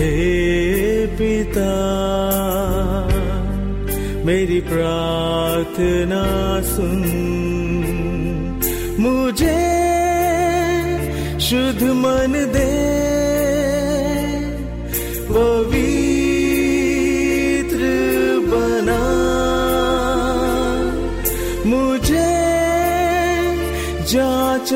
हे पिता मेरी प्रार्थना सुन। मुझे शुद्ध मन दे पवित्र बना। मुझे जाँच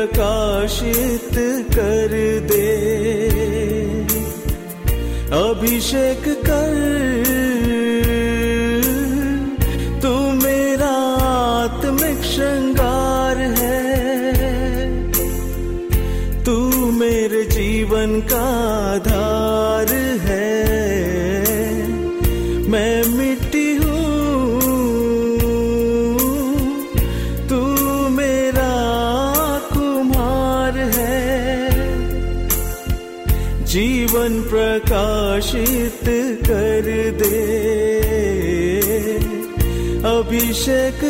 प्रकाशित कर दे। अभिषेक कर अभिषेक कर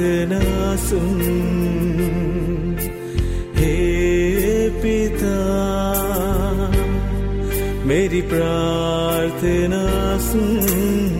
प्रार्थना सुन हे पिता मेरी प्रार्थना सुन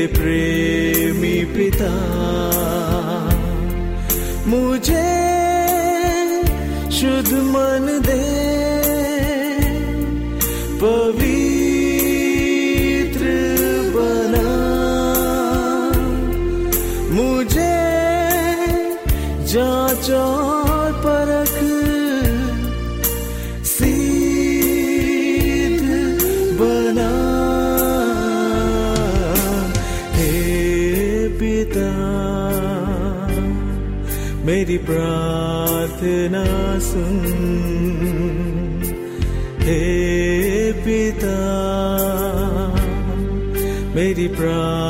मेरे प्रेमी पिता मुझे शुद्ध मन मेरी प्रार्थना सुन। हे पिता मेरी प्रार्थना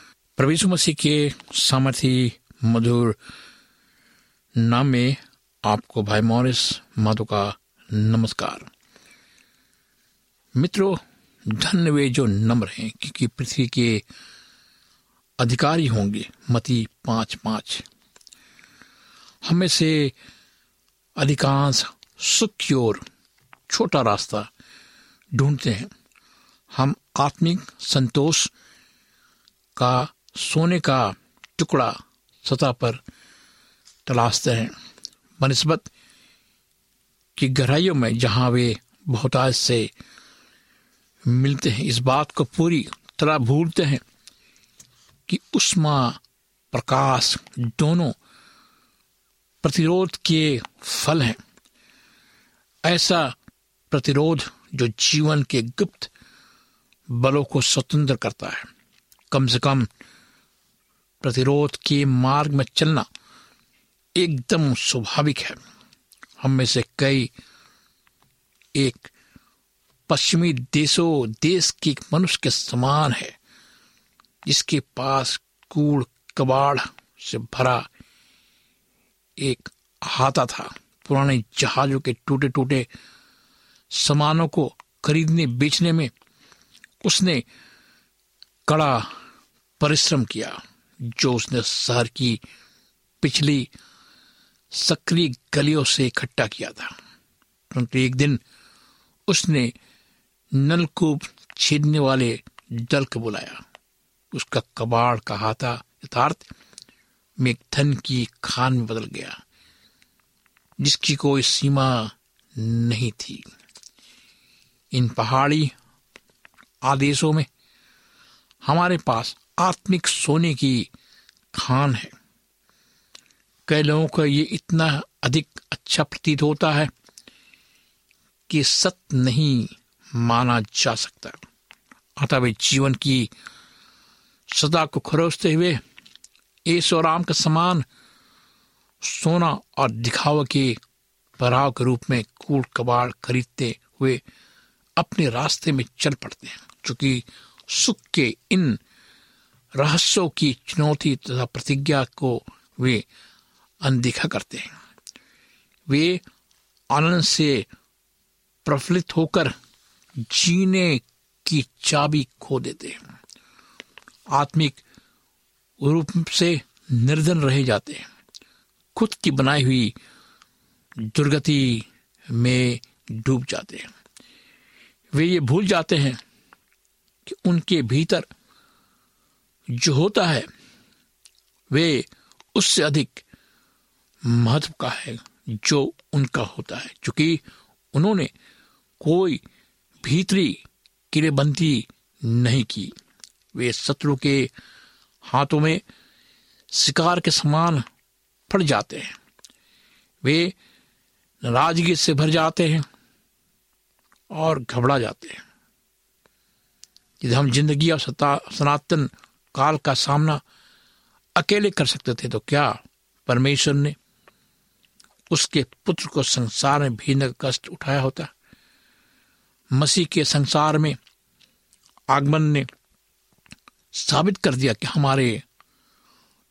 प्रभु मसीह के सामर्थी मधुर नाम में आपको भाई मॉरिस माधो का नमस्कार। मित्रों, धन्य वे जो नम्र हैं, क्योंकि पृथ्वी के अधिकारी होंगे, मती पाँच पाँच। हमें से अधिकांश सुख की ओर छोटा रास्ता ढूंढते हैं। हम आत्मिक संतोष का सोने का टुकड़ा सतह पर तलाशते हैं। बनस्बत की गहराइयों में जहाँ वे बहुतायत से मिलते हैं, इस बात को पूरी तरह भूलते हैं कि उष्मा, प्रकाश दोनों प्रतिरोध के फल हैं। ऐसा प्रतिरोध जो जीवन के गुप्त बलों को स्वतंत्र करता है। कम से कम प्रतिरोध के मार्ग में चलना एकदम स्वाभाविक है। हम में से कई एक पश्चिमी देशों, देश के मनुष्य के समान है। जिसके पास कूड़ कबाड़ से भरा एक हाथा था। पुराने जहाजों के टूटे टूटे सामानों को खरीदने, बेचने में उसने कड़ा परिश्रम किया। जो उसने शहर की पिछली सक्रिय गलियों से इकट्ठा किया था। परंतु एक दिन उसने नलकूप छेदने वाले दल को बुलाया। उसका कबाड़ कहा था यथार्थ में धन की खान में बदल गया, जिसकी कोई सीमा नहीं थी। इन पहाड़ी आदेशों में हमारे पास आत्मिक सोने की खान है। कई लोगों को ये इतना अधिक अच्छा प्रतीत होता है कि सत्य नहीं माना जा सकता। अतः वे जीवन की सदा को खरोजते हुए ऐश और आम का समान सोना और दिखावा के पराव के रूप में कूड़ कबाड़ खरीदते हुए अपने रास्ते में चल पड़ते हैं चूँकि सुख के इन रहस्यों की चुनौती तथा प्रतिज्ञा को वे अनदेखा करते हैं। वे आनंद से प्रफुल्लित होकर जीने की चाबी खो देते हैं। आत्मिक रूप से निर्धन रह जाते हैं। खुद की बनाई हुई दुर्गति में डूब जाते हैं। वे ये भूल जाते हैं कि उनके भीतर जो होता है, वे उससे अधिक महत्व का है जो उनका होता है। क्योंकि उन्होंने कोई भीतरी किरेबंदी नहीं की। वे शत्रु के हाथों में शिकार के समान फट जाते हैं। वे नाराज़गी से भर जाते हैं और घबरा जाते हैं। यदि हम ज़िंदगी और सनातन काल का सामना अकेले कर सकते थे तो क्या? परमेश्वर ने उसके पुत्र को संसार में भीन कष्ट उठाया होता। मसीह के संसार में आगमन ने साबित कर दिया कि हमारे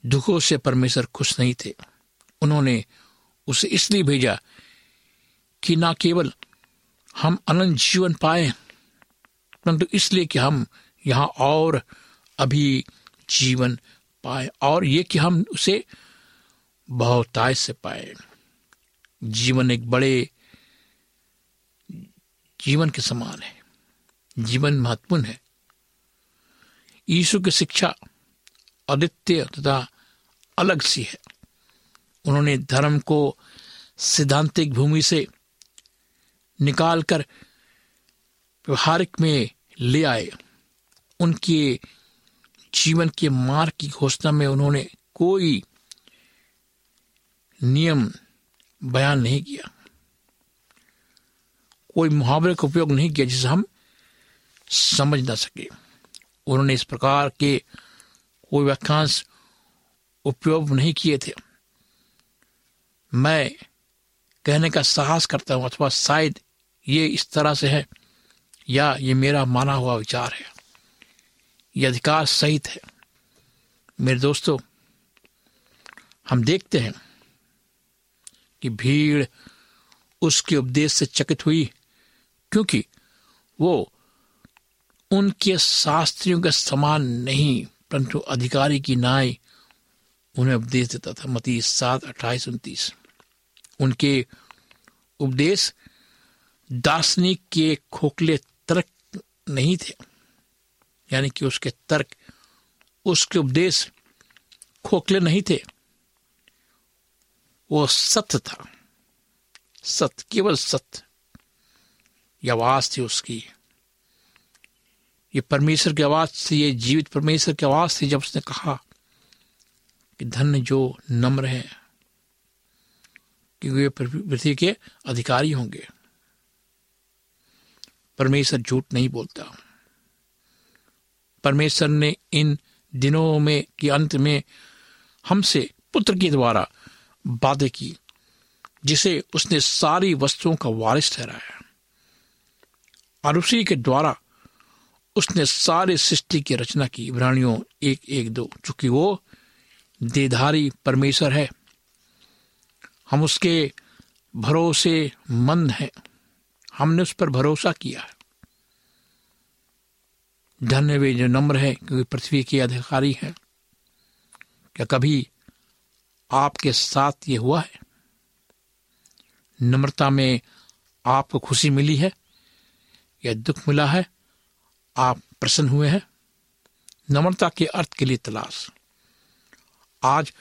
दुखों से परमेश्वर खुश नहीं थे। उन्होंने उसे इसलिए भेजा कि ना केवल हम अनंत जीवन पाए, परंतु इसलिए कि हम यहाँ और अभी जीवन पाए और ये कि हम उसे बहुताय से पाए। जीवन एक बड़े जीवन के समान है। जीवन महत्वपूर्ण है। यीशु की शिक्षा अद्वितीय तथा अलग सी है। उन्होंने धर्म को सिद्धांतिक भूमि से निकालकर व्यवहारिक में ले आए। उनके जीवन के मार्ग की घोषणा में उन्होंने कोई नियम बयान नहीं किया। कोई मुहावरे का उपयोग नहीं किया जिसे हम समझ ना सके। उन्होंने इस प्रकार के कोई व्याख्यांश उपयोग नहीं किए थे। मैं कहने का साहस करता हूँ अथवा शायद ये इस तरह से है या ये मेरा माना हुआ विचार है। ये अधिकार सहित है। मेरे दोस्तों, हम देखते हैं कि भीड़ उसके उपदेश से चकित हुई क्योंकि वो उनके शास्त्रियों के समान नहीं, परंतु अधिकारी की नाई उन्हें उपदेश देता था। मती सात, अट्ठाईस, उनतीस। उनके उपदेश दार्शनिक के खोखले तर्क नहीं थे। यानी कि उसके तर्क, उसके उपदेश खोखले नहीं थे। वो सत्य था। सत्य, केवल सत्य। ये आवाज़ थी उसकी। ये परमेश्वर की आवाज़ थी, ये जीवित परमेश्वर की आवाज़ थी जब उसने कहा कि धन्य जो नम्र है, क्योंकि वे पृथ्वी के अधिकारी होंगे। परमेश्वर झूठ नहीं बोलता। परमेश्वर ने इन दिनों में के अंत में हमसे पुत्र के द्वारा वादे की, जिसे उसने सारी वस्तुओं का वारिस ठहराया और उसी के द्वारा उसने सारी सृष्टि की रचना की। इब्रानियों एक एक दो, चूँकि वो देधारी परमेश्वर है, हम उसके भरोसे मंद हैं, हमने उस पर भरोसा किया है। धन्य वे जो नम्र है, क्योंकि पृथ्वी के अधिकारी हैं। क्या कभी आपके साथ ये हुआ है? नम्रता में आपको खुशी मिली है? या दुख मिला है? आप प्रसन्न हुए हैं? नम्रता के अर्थ के लिए तलाश। आज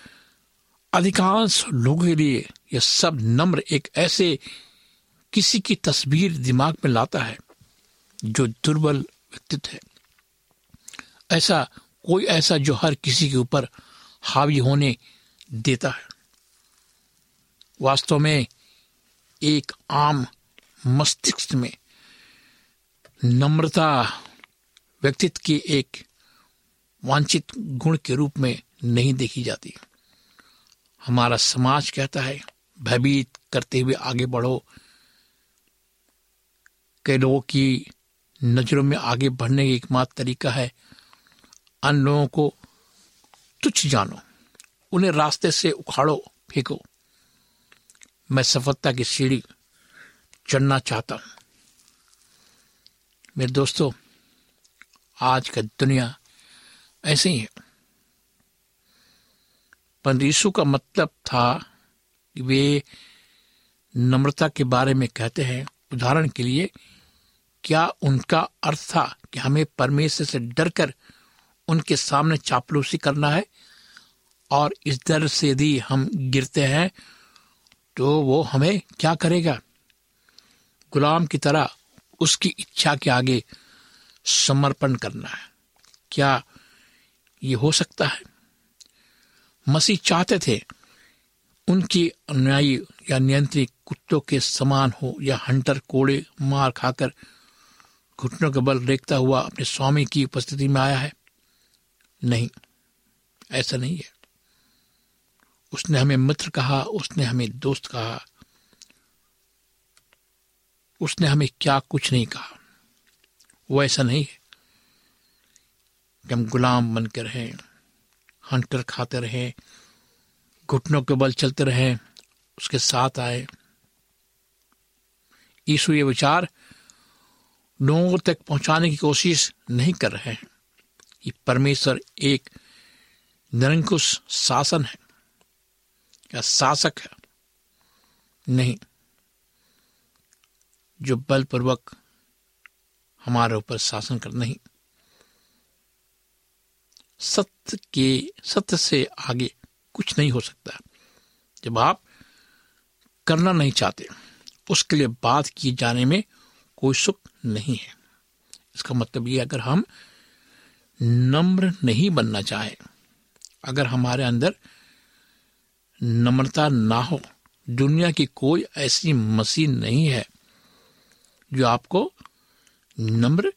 अधिकांश लोगों के लिए यह सब नम्र एक ऐसे किसी की तस्वीर दिमाग में लाता है, जो दुर्बल व्यक्तित्व है। ऐसा कोई ऐसा जो हर किसी के ऊपर हावी होने देता है। वास्तव में एक आम मस्तिष्क में नम्रता व्यक्तित्व की एक वांछित गुण के रूप में नहीं देखी जाती। हमारा समाज कहता है, भयभीत करते हुए आगे बढ़ो। कई लोगों की नज़रों में आगे बढ़ने का एकमात्र तरीका है अन्य लोगों को तुच्छ जानो। उन्हें रास्ते से उखाड़ो, फेंको। मैं सफलता की सीढ़ी चढ़ना चाहता हूँ। मेरे दोस्तों, आज का दुनिया ऐसे ही है। पर यीशु का मतलब था कि वे नम्रता के बारे में कहते हैं। उदाहरण के लिए, क्या उनका अर्थ था कि हमें परमेश्वर से डरकर उनके सामने चापलूसी करना है और इस दर से यदि हम गिरते हैं तो वो हमें क्या करेगा? गुलाम की तरह उसकी इच्छा के आगे समर्पण करना है। क्या ये हो सकता है? मसीह चाहते थे उनकी अनुयायी या नियंत्रित कुत्तों के समान हो या हंटर कोड़े मार खाकर घुटनों के बल रेखता हुआ अपने स्वामी की उपस्थिति में आया है। नहीं, ऐसा नहीं है। उसने हमें मित्र कहा, उसने हमें दोस्त कहा, उसने हमें क्या कुछ नहीं कहा। वो ऐसा नहीं है कि हम गुलाम बनकर रहें, हंटर खाते रहे, घुटनों के बल चलते रहे, उसके साथ आए। ईशु ये विचार लोगों तक पहुँचाने की कोशिश नहीं कर रहे हैं। कि परमेश्वर एक निरंकुश शासन है, या शासक है। नहीं, जो बलपूर्वक हमारे ऊपर शासन कर, नहीं। सत्य के, सत्य से आगे कुछ नहीं हो सकता। जब आप करना नहीं चाहते, उसके लिए बात किए जाने में कोई सुख नहीं है। इसका मतलब ये अगर हम नम्र नहीं बनना चाहे। अगर हमारे अंदर नम्रता ना हो, दुनिया की कोई ऐसी मशीन नहीं है जो आपको नम्र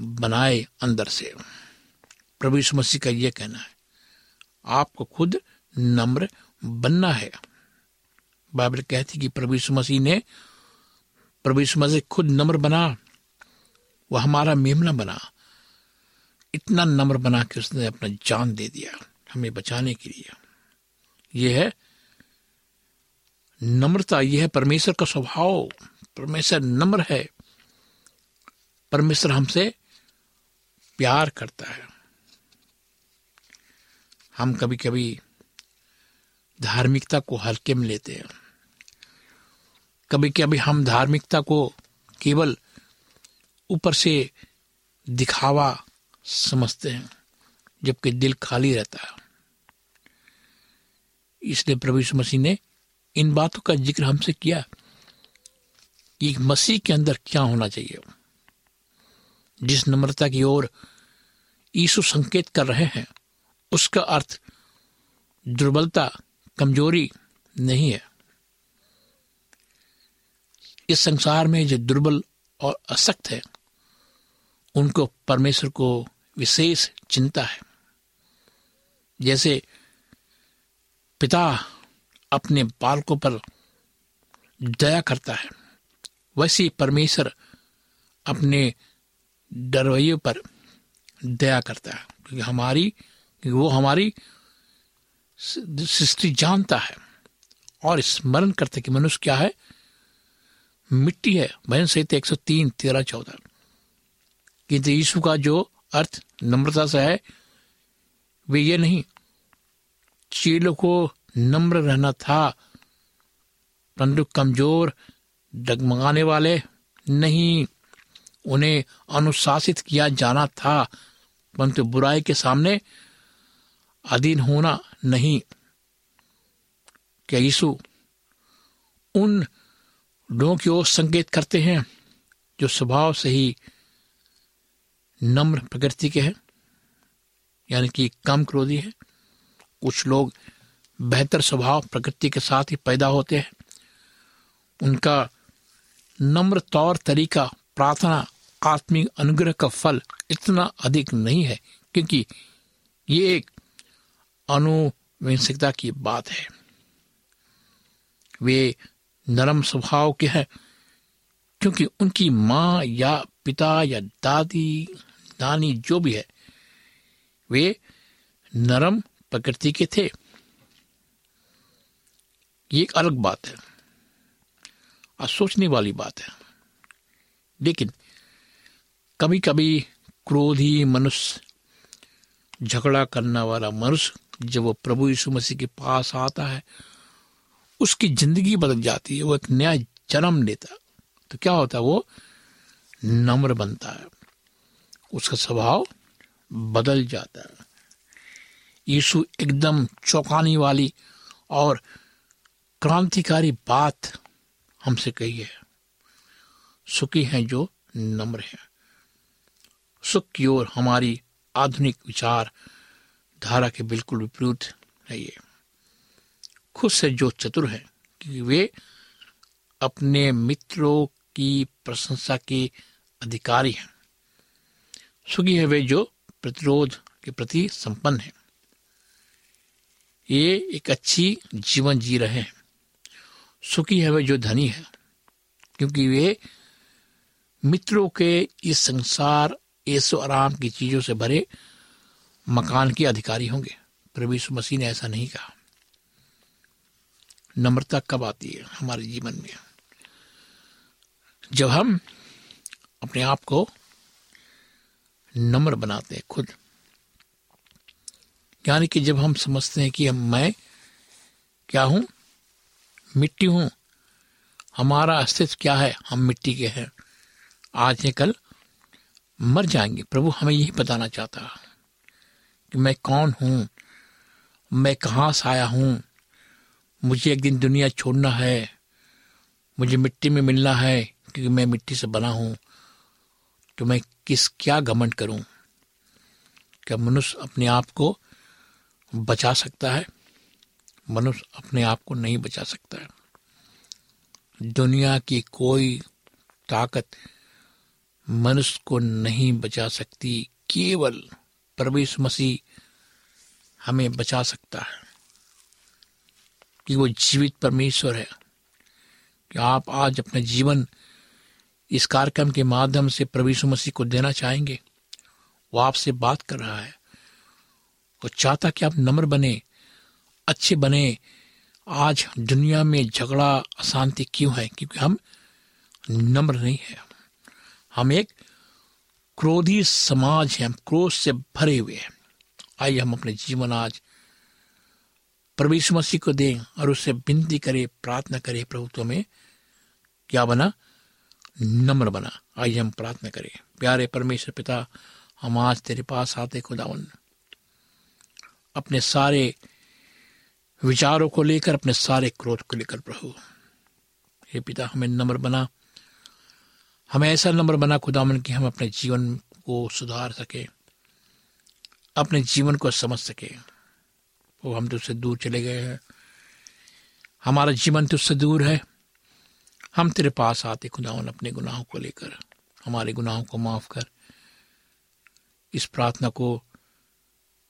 बनाए अंदर से। प्रभु मसीह का यह कहना है, आपको खुद नम्र बनना है। बाइबल कहती कि प्रभु मसीह ने, प्रभु यीशु मसीह खुद नम्र बना, वह हमारा मेमना बना इतना नम्र बना के उसने अपना जान दे दिया हमें बचाने के लिए। यह है, नम्रता, यह है परमेश्वर का स्वभाव। परमेश्वर नम्र है। परमेश्वर हमसे प्यार करता है। हम कभी कभी धार्मिकता को हल्के में लेते हैं। कभी कभी हम धार्मिकता को केवल ऊपर से दिखावा समझते हैं, जबकि दिल खाली रहता है। इसलिए प्रभु यीशु मसीह ने इन बातों का ज़िक्र हमसे किया कि मसीह के अंदर क्या होना चाहिए। जिस नम्रता की ओर यीशु संकेत कर रहे हैं, उसका अर्थ दुर्बलता, कमज़ोरी नहीं है। इस संसार में जो दुर्बल और असक्त है, उनको परमेश्वर को विशेष चिंता है। जैसे पिता अपने बालकों पर दया करता है, वैसे परमेश्वर अपने डरवैयों पर दया करता है, क्योंकि हमारी, क्योंकि वो हमारी सृष्टि जानता है और स्मरण करते कि मनुष्य क्या है? मिट्टी है। भजन सहित एक सौ तीन, तेरह, चौदह। किंतु यीशु का जो अर्थ नम्रता से है, वे ये नहीं, चीलों को नम्र रहना था परंतु कमज़ोर, डगमगाने वाले नहीं, उन्हें अनुशासित किया जाना था, परंतु बुराई के सामने अधीन होना नहीं। क्या यीशु उन लोगों की ओर संकेत करते हैं, जो स्वभाव से ही नम्र प्रकृति के हैं, यानी कि कम क्रोधी है। कुछ लोग बेहतर स्वभाव प्रकृति के साथ ही पैदा होते हैं। उनका नम्र तौर तरीका, प्रार्थना, आत्मिक अनुग्रह का फल इतना अधिक नहीं है, क्योंकि ये एक अनुवंशिकता की बात है। वे नरम स्वभाव के हैं, क्योंकि उनकी माँ या पिता या दादी नानी जो भी है, वे नरम प्रकृति के थे। ये एक अलग बात है और सोचने वाली बात है। लेकिन कभी कभी क्रोधी मनुष्य झगड़ा करने वाला मनुष्य जब वो प्रभु यीशु मसीह के पास आता है, उसकी ज़िंदगी बदल जाती है, वो एक नया जन्म लेता तो क्या होता है? वो नम्र बनता है। उसका स्वभाव बदल जाता है। यीशु एकदम चौंकाने वाली और क्रांतिकारी बात हमसे कही है। सुखी हैं जो नम्र हैं। सुख की ओर हमारी आधुनिक विचार धारा के बिल्कुल विपरीत है ये। खुद से जो चतुर है कि वे अपने मित्रों की प्रशंसा के अधिकारी हैं। सुखी है वे जो प्रतिरोध के प्रति संपन्न है। ये एक अच्छी जीवन जी रहे हैं। सुखी है वे जो धनी है, क्योंकि वे मित्रों के इस संसार ऐसो आराम की चीज़ों से भरे मकान के अधिकारी होंगे। प्रभु यीशु मसीह ने ऐसा नहीं कहा। नम्रता कब आती है हमारे जीवन में? जब हम अपने आप को नम्र बनाते हैं खुद। यानी कि जब हम समझते हैं कि हम मैं क्या हूँ? मिट्टी हूँ। हमारा अस्तित्व क्या है? हम मिट्टी के हैं। आज है कल मर जाएँगे। प्रभु हमें यही बताना चाहता है कि मैं कौन हूँ? मैं कहाँ से आया हूँ? मुझे एक दिन दुनिया छोड़ना है। मुझे मिट्टी में मिलना है क्योंकि मैं मिट्टी से बना हूँ। तो मैं किस क्या घमंड करूँ? क्या मनुष्य अपने आप को बचा सकता है? मनुष्य अपने आप को नहीं बचा सकता है। दुनिया की कोई ताकत मनुष्य को नहीं बचा सकती। केवल प्रवेश मसीह हमें बचा सकता है। कि वो जीवित परमेश्वर है। कि आप आज अपने जीवन इस कार्यक्रम के माध्यम से यीशु मसीह को देना चाहेंगे? वो आपसे बात कर रहा है। वो चाहता कि आप नम्र बने, अच्छे बने। आज दुनिया में झगड़ा, अशांति क्यों है? क्योंकि हम नम्र नहीं है। हम एक क्रोधी समाज है, हम क्रोध से भरे हुए हैं। आइए हम अपने जीवन आज प्रभु मसीह को दें और उससे विनती करें, प्रार्थना करें, प्रभु तुम्हें क्या बना? नम्र बना आइए हम प्रार्थना करें। प्यारे परमेश्वर पिता, हम आज तेरे पास आते खुदावन अपने सारे विचारों को लेकर, अपने सारे क्रोध को लेकर, प्रभु। हे पिता, हमें नम्र बना। हमें ऐसा नंबर बना खुदावन कि हम अपने जीवन को सुधार सके, अपने जीवन को समझ सके। वो हम तुझसे दूर चले गए हैं। हमारा जीवन तुझसे दूर है। हम तेरे पास आते खुदावन अपने गुनाहों को लेकर, हमारे गुनाहों को माफ़ कर। इस प्रार्थना को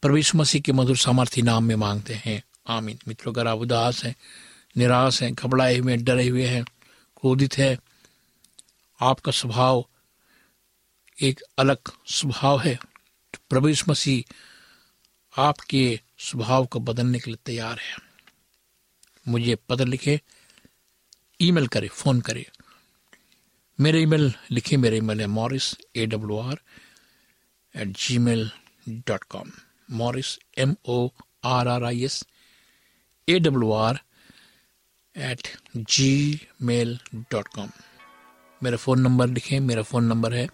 प्रवेश मसीह के मधुर सामर्थ्य नाम में मांगते हैं। आमीन। मित्रों, अगर आप उदास हैं, निराश हैं, घबराए हुए डरे हुए हैं, क्रोधित है, आपका स्वभाव एक अलग स्वभाव है। तो प्रभु यीशु मसीह आपके स्वभाव को बदलने के लिए तैयार है। मुझे पत्र लिखे। ईमेल करें, फ़ोन करें। मेरे ईमेल लिखे मेरे ईमेल है Morris A W R at gmail dot com Morris M O R R I S A W R at gmail dot com मेरा फ़ोन नंबर लिखें, मेरा फ़ोन नंबर है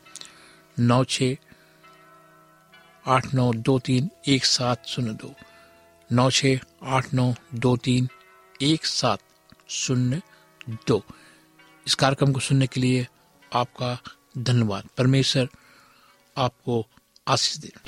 नौ छ आठ नौ दो तीन एक सात शून्य दो। नौ छ आठ नौ दो तीन एक सात शून्य दो। इस कार्यक्रम को सुनने के लिए आपका धन्यवाद। परमेश्वर आपको आशीष दे।